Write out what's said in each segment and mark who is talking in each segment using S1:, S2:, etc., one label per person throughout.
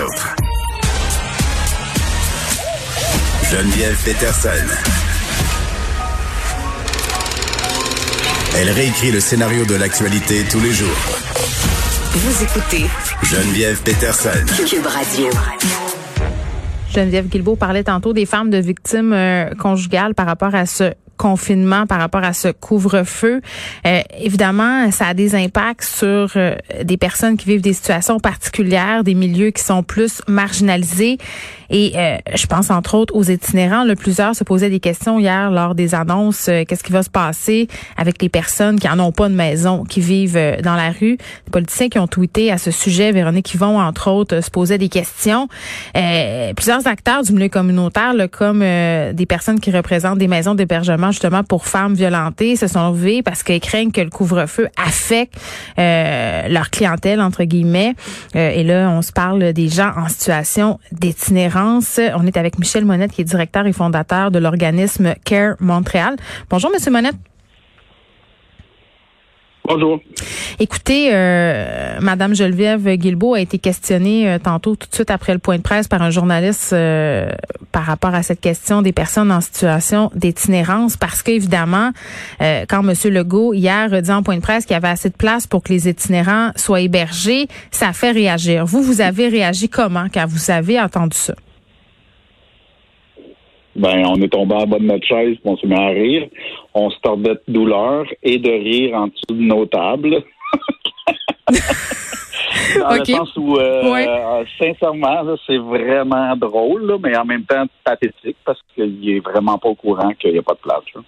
S1: autres. Geneviève Peterson. Elle réécrit le scénario de l'actualité tous les jours.
S2: Vous écoutez
S1: Geneviève Peterson.
S2: Cube Radio.
S3: Geneviève Guilbeault parlait tantôt des femmes de victimes euh, conjugales par rapport à ce confinement, par rapport à ce couvre-feu. Euh, évidemment, ça a des impacts sur euh, des personnes qui vivent des situations particulières, des milieux qui sont plus marginalisés. Et euh, je pense entre autres aux itinérants. Plusieurs se posaient des questions hier lors des annonces. Qu'est-ce qui va se passer avec les personnes qui en ont pas de maison, qui vivent dans la rue? Les politiciens qui ont tweeté à ce sujet, Véronique Yvon, entre autres, se posaient des questions. plusieurs acteurs du milieu communautaire, comme des personnes qui représentent des maisons d'hébergement justement pour femmes violentées se sont levées parce qu'elles craignent que le couvre-feu affecte euh, leur clientèle entre guillemets. Euh, et là, on se parle des gens en situation d'itinérance. On est avec Michel Monette qui est directeur et fondateur de l'organisme Care Montréal. Bonjour Monsieur Monette.
S4: Bonjour.
S3: Écoutez, euh, Madame Geneviève Guilbeault a été questionnée euh, tantôt, tout de suite après le point de presse, par un journaliste euh, par rapport à cette question des personnes en situation d'itinérance, parce qu'évidemment, euh, quand Monsieur Legault hier a dit en point de presse qu'il y avait assez de place pour que les itinérants soient hébergés, ça a fait réagir. Vous, vous avez réagi comment quand vous avez entendu ça?
S4: ben, on est tombé en bas de notre chaise, on se met à rire. On se tordait de douleur et de rire en dessous de nos tables. Dans le sens où, euh, euh, sincèrement, c'est vraiment drôle, mais en même temps pathétique parce qu'il est vraiment pas au courant qu'il n'y a pas de place.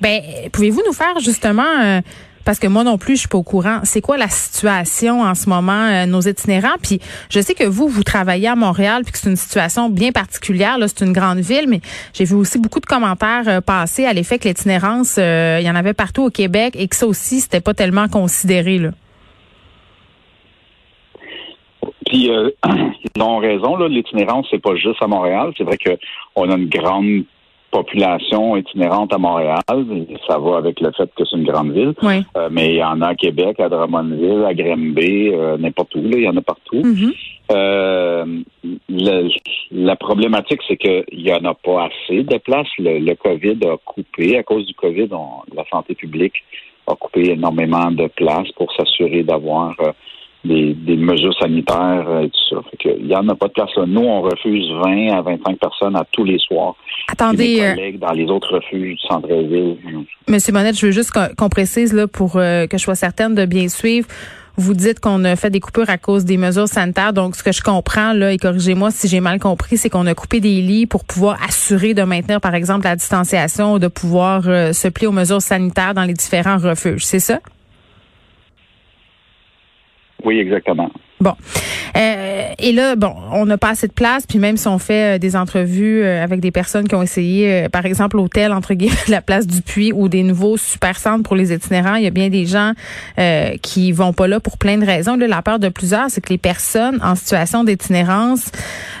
S3: Ben, pouvez-vous nous faire justement euh, parce que moi non plus, je suis pas au courant. C'est quoi la situation en ce moment, euh, nos itinérants? Puis je sais que vous, vous travaillez à Montréal, puis que c'est une situation bien particulière. Là, c'est une grande ville, mais j'ai vu aussi beaucoup de commentaires euh, passer à l'effet que l'itinérance, euh, il y en avait partout au Québec et que ça aussi, c'était pas tellement considéré. Là.
S4: Puis ils ont raison, là, l'itinérance, c'est pas juste à Montréal. C'est vrai qu'on a une grande population itinérante à Montréal. Ça va avec le fait que c'est une grande ville. Euh, mais il y en a à Québec, à Drummondville, à Granby, euh, n'importe où. Là, il y en a partout.
S3: Mm-hmm.
S4: Euh, la problématique, c'est qu'il n'y en a pas assez de places. Le, COVID a coupé, à cause du COVID, la santé publique a coupé énormément de places pour s'assurer d'avoir des, mesures sanitaires et tout ça. il n'y en a pas de place là. Nous, on refuse 20 à 25 personnes à tous les soirs.
S3: Attendez.
S4: Euh, collègues dans les autres refuges du centre-ville.
S3: Monsieur Monette, je veux juste qu'on précise là pour euh, que je sois certaine de bien suivre. Vous dites qu'on a fait des coupures à cause des mesures sanitaires. Donc, ce que je comprends, là, et corrigez-moi si j'ai mal compris, c'est qu'on a coupé des lits pour pouvoir assurer de maintenir, par exemple, la distanciation, ou de pouvoir euh, se plier aux mesures sanitaires dans les différents refuges. C'est ça?
S4: Oui, exactement.
S3: Bon. Euh, et là, bon, on n'a pas assez de place, puis même si on fait euh, des entrevues euh, avec des personnes qui ont essayé, par exemple, l'hôtel, entre guillemets, la place du Puy ou des nouveaux super centres pour les itinérants, il y a bien des gens qui vont pas là pour plein de raisons. Là, la peur de plusieurs, c'est que les personnes en situation d'itinérance,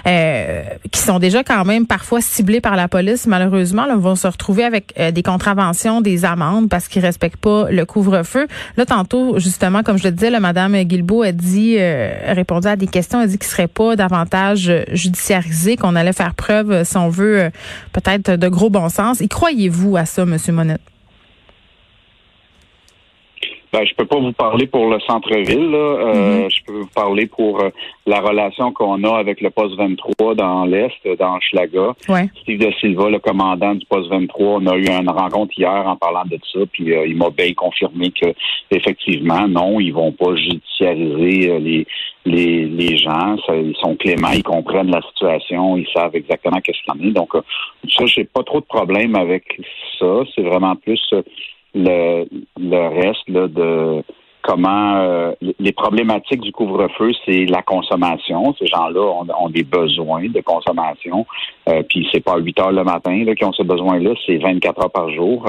S3: qui sont déjà quand même parfois ciblées par la police, malheureusement, là, vont se retrouver avec des contraventions, des amendes parce qu'ils respectent pas le couvre-feu. Là, tantôt, justement, comme je le disais, Madame Guilbeault a dit euh, répondu à des questions, a dit qu'il serait pas davantage euh, judiciarisé, qu'on allait faire preuve, euh, si on veut, peut-être de gros bon sens. Y croyez-vous à ça, Monsieur Monette?
S4: Ben, je peux pas vous parler pour le centre-ville. Euh, mm-hmm. Je peux vous parler pour euh, la relation qu'on a avec le poste 23 dans l'Est, dans Schlaga. Steve De Silva, le commandant du poste 23, on a eu une rencontre hier en parlant de ça, puis euh, il m'a bien confirmé que effectivement, non, ils vont pas judiciariser les, les, les gens. ils sont cléments, ils comprennent la situation, ils savent exactement qu'est-ce qu'il en est. Donc, ça, j'ai pas trop de problème avec ça. C'est vraiment plus le, le reste là, de comment euh, les problématiques du couvre-feu, c'est la consommation. Ces gens-là ont, ont, des besoins de consommation. Euh, puis c'est pas 8 heures le matin là, qui ont ce besoin-là, c'est 24 heures par jour.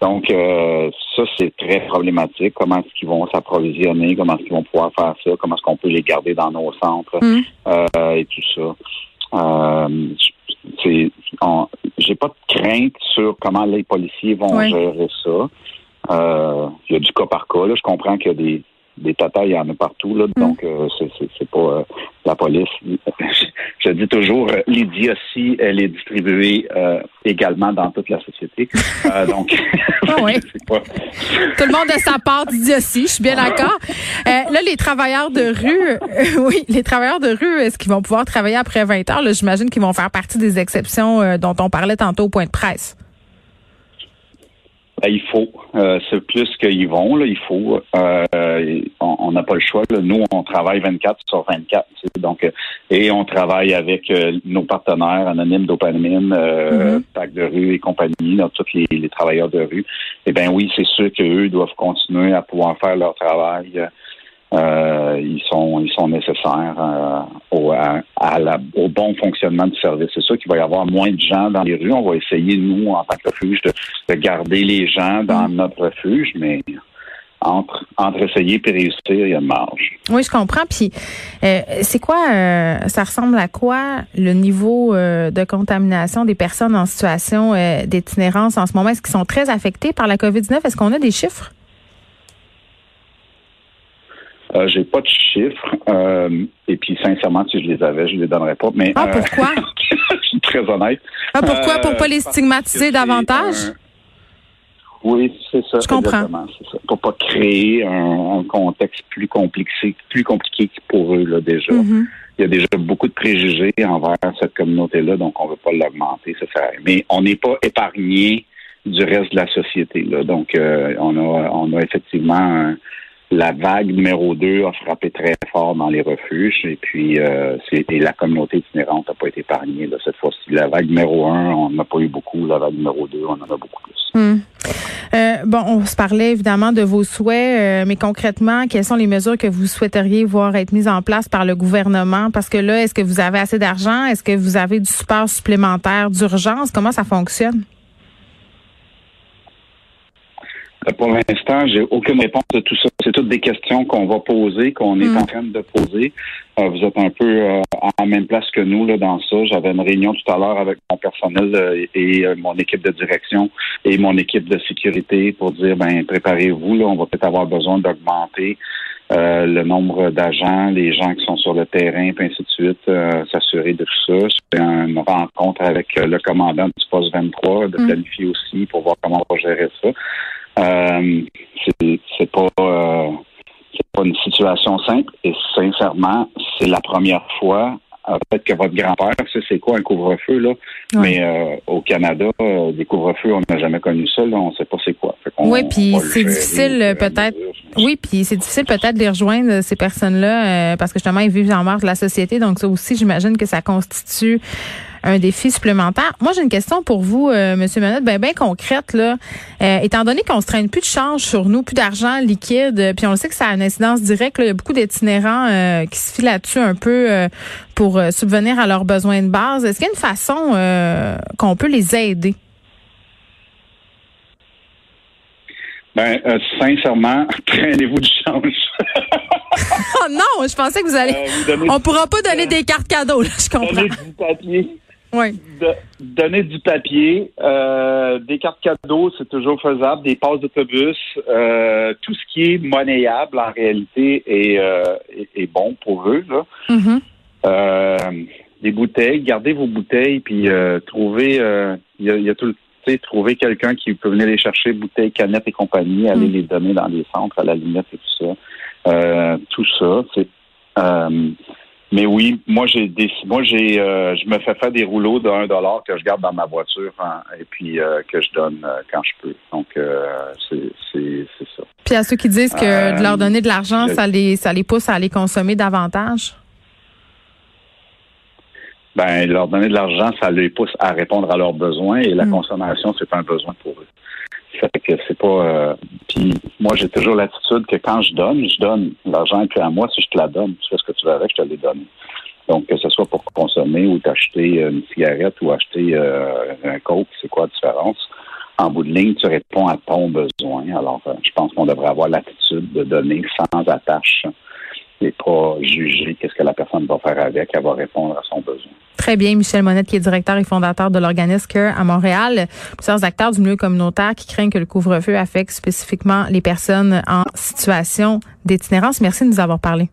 S4: Donc euh, ça, c'est très problématique. Comment est-ce qu'ils vont s'approvisionner, comment est-ce qu'ils vont pouvoir faire ça, comment est-ce qu'on peut les garder dans nos centres?
S3: Mmh.
S4: et tout ça. J'ai pas de crainte sur comment les policiers vont gérer ça. Euh, il y a du cas par cas. Là. Je comprends qu'il y a des des tatas, il y en a partout. Là, Donc, euh, c'est pas la police. Je dis toujours, l'idiotie, elle est distribuée également dans toute la société. donc,
S3: ah oui. Tout le monde a sa part d'idiotie, je suis bien d'accord. là, les travailleurs de rue, oui, les travailleurs de rue, est-ce qu'ils vont pouvoir travailler après 20 heures? J'imagine qu'ils vont faire partie des exceptions dont on parlait tantôt au point de presse.
S4: Ben, il faut. Euh, c'est plus qu'ils vont. Là, il faut. Euh, on n'a pas le choix. Nous, on travaille 24 sur 24. Donc, euh, et on travaille avec nos partenaires anonymes d'OpenMin, euh, mm de rue et compagnie, tous les, les, travailleurs de rue. Eh bien oui, c'est sûr qu'eux doivent continuer à pouvoir faire leur travail euh, ils sont ils sont nécessaires euh, au, à, la, au bon fonctionnement du service. C'est sûr qu'il va y avoir moins de gens dans les rues. On va essayer, nous, en tant que refuge, de, de garder les gens dans mm. notre refuge, mais entre, entre essayer et réussir, il y a une marge.
S3: Oui, je comprends. Puis, euh, c'est quoi, euh, ça ressemble à quoi le niveau euh, de contamination des personnes en situation d'itinérance en ce moment? Est-ce qu'ils sont très affectés par la COVID-19? Est-ce qu'on a des chiffres?
S4: Euh, j'ai pas de chiffres. Euh, et puis, sincèrement, si je les avais, je les donnerais pas. Mais,
S3: ah, pourquoi?
S4: Euh, je suis très honnête.
S3: Ah, pourquoi? Pour pas les stigmatiser davantage?
S4: Oui, c'est ça.
S3: Je comprends.
S4: C'est ça. Pour pas créer un, contexte plus compliqué, plus compliqué pour eux, là, déjà. Mm-hmm. Il y a déjà beaucoup de préjugés envers cette communauté-là, donc on ne veut pas l'augmenter, ça fait. Mais on n'est pas épargné du reste de la société. Là. Donc, on a on a effectivement un, la vague numéro 2 a frappé très fort dans les refuges et puis euh, la communauté itinérante n'a pas été épargnée là, cette fois-ci. La vague numéro 1, on n'a pas eu beaucoup. La vague numéro 2, on en a beaucoup plus.
S3: Hmm. Euh, bon, on se parlait évidemment de vos souhaits, euh, mais concrètement, quelles sont les mesures que vous souhaiteriez voir être mises en place par le gouvernement? Parce que là, est-ce que vous avez assez d'argent? Est-ce que vous avez du support supplémentaire d'urgence? Comment ça fonctionne?
S4: Euh, pour l'instant, j'ai aucune réponse de tout ça. C'est toutes des questions qu'on va poser, qu'on est mm. en train de poser. Euh, vous êtes un peu euh, à la même place que nous là, dans ça. J'avais une réunion tout à l'heure avec mon personnel et mon équipe de direction et mon équipe de sécurité pour dire ben préparez-vous, là, on va peut-être avoir besoin d'augmenter le nombre d'agents, les gens qui sont sur le terrain, et ainsi de suite, s'assurer de tout ça. C'est une rencontre avec le commandant du poste 23, de mm. planifier aussi pour voir comment on va gérer ça. Euh, c'est pas euh, c'est pas une situation simple et sincèrement, c'est la première fois. Euh, peut-être que votre grand-père sait c'est quoi un couvre-feu là, mais euh, au Canada, des couvre-feux, on n'a jamais connu ça. Là, on sait pas c'est quoi.
S3: oui, puis c'est difficile peut-être. Oui, puis c'est difficile peut-être de les rejoindre ces personnes-là parce que justement ils vivent en marge de la société. Donc ça aussi, j'imagine que ça constitue un défi supplémentaire. Moi, j'ai une question pour vous, euh, Monsieur Menot, bien ben concrète là. Euh, étant donné qu'on se traîne plus de change sur nous, plus d'argent liquide, euh, puis on le sait que ça a une incidence directe. il y a beaucoup d'itinérants euh, qui se filent là-dessus un peu pour subvenir à leurs besoins de base. Est-ce qu'il y a une façon qu'on peut les aider?
S4: Ben, sincèrement, traînez-vous du change.
S3: oh non, je pensais que vous allez. on pourra pas donner des cartes cadeaux, là, je comprends.
S4: du papier. Oui. donner du papier, euh, des cartes cadeaux, c'est toujours faisable, des passes d'autobus, euh, tout ce qui est monnayable en réalité est, euh, est, bon pour eux. Là. Mm-hmm. des bouteilles, gardez vos bouteilles, puis trouvez, il y y, a, tout le trouver quelqu'un qui peut venir les chercher, bouteilles, canettes et compagnie, aller mm. les donner dans les centres à la limite et tout ça. tout ça, c'est mais oui, moi j'ai des, moi j'ai, euh, je me fais faire des rouleaux de 1 dollar que je garde dans ma voiture hein, et puis euh, que je donne euh, quand je peux. Donc c'est, c'est, c'est ça.
S3: Puis à ceux qui disent que de leur donner de l'argent, ça les, ça les pousse à aller consommer davantage?
S4: Ben leur donner de l'argent, ça les pousse à répondre à leurs besoins et la mm. consommation c'est un besoin pour eux. Fait que c'est pas. puis moi, j'ai toujours l'attitude que quand je donne, je donne. L'argent est plus à moi si je te la donne. Tu fais ce que tu veux avec, je te l'ai donné. Donc, que ce soit pour consommer ou t'acheter une cigarette ou acheter euh, un coke, c'est quoi la différence? En bout de ligne, tu réponds à ton besoin. Alors, euh, je pense qu'on devrait avoir l'attitude de donner sans attache et pas juger qu'est-ce que la personne va faire avec, elle va répondre à son besoin.
S3: Très bien, Michel Monette, qui est directeur et fondateur de l'organisme Care à Montréal. Plusieurs acteurs du milieu communautaire qui craignent que le couvre-feu affecte spécifiquement les personnes en situation d'itinérance. Merci de nous avoir parlé.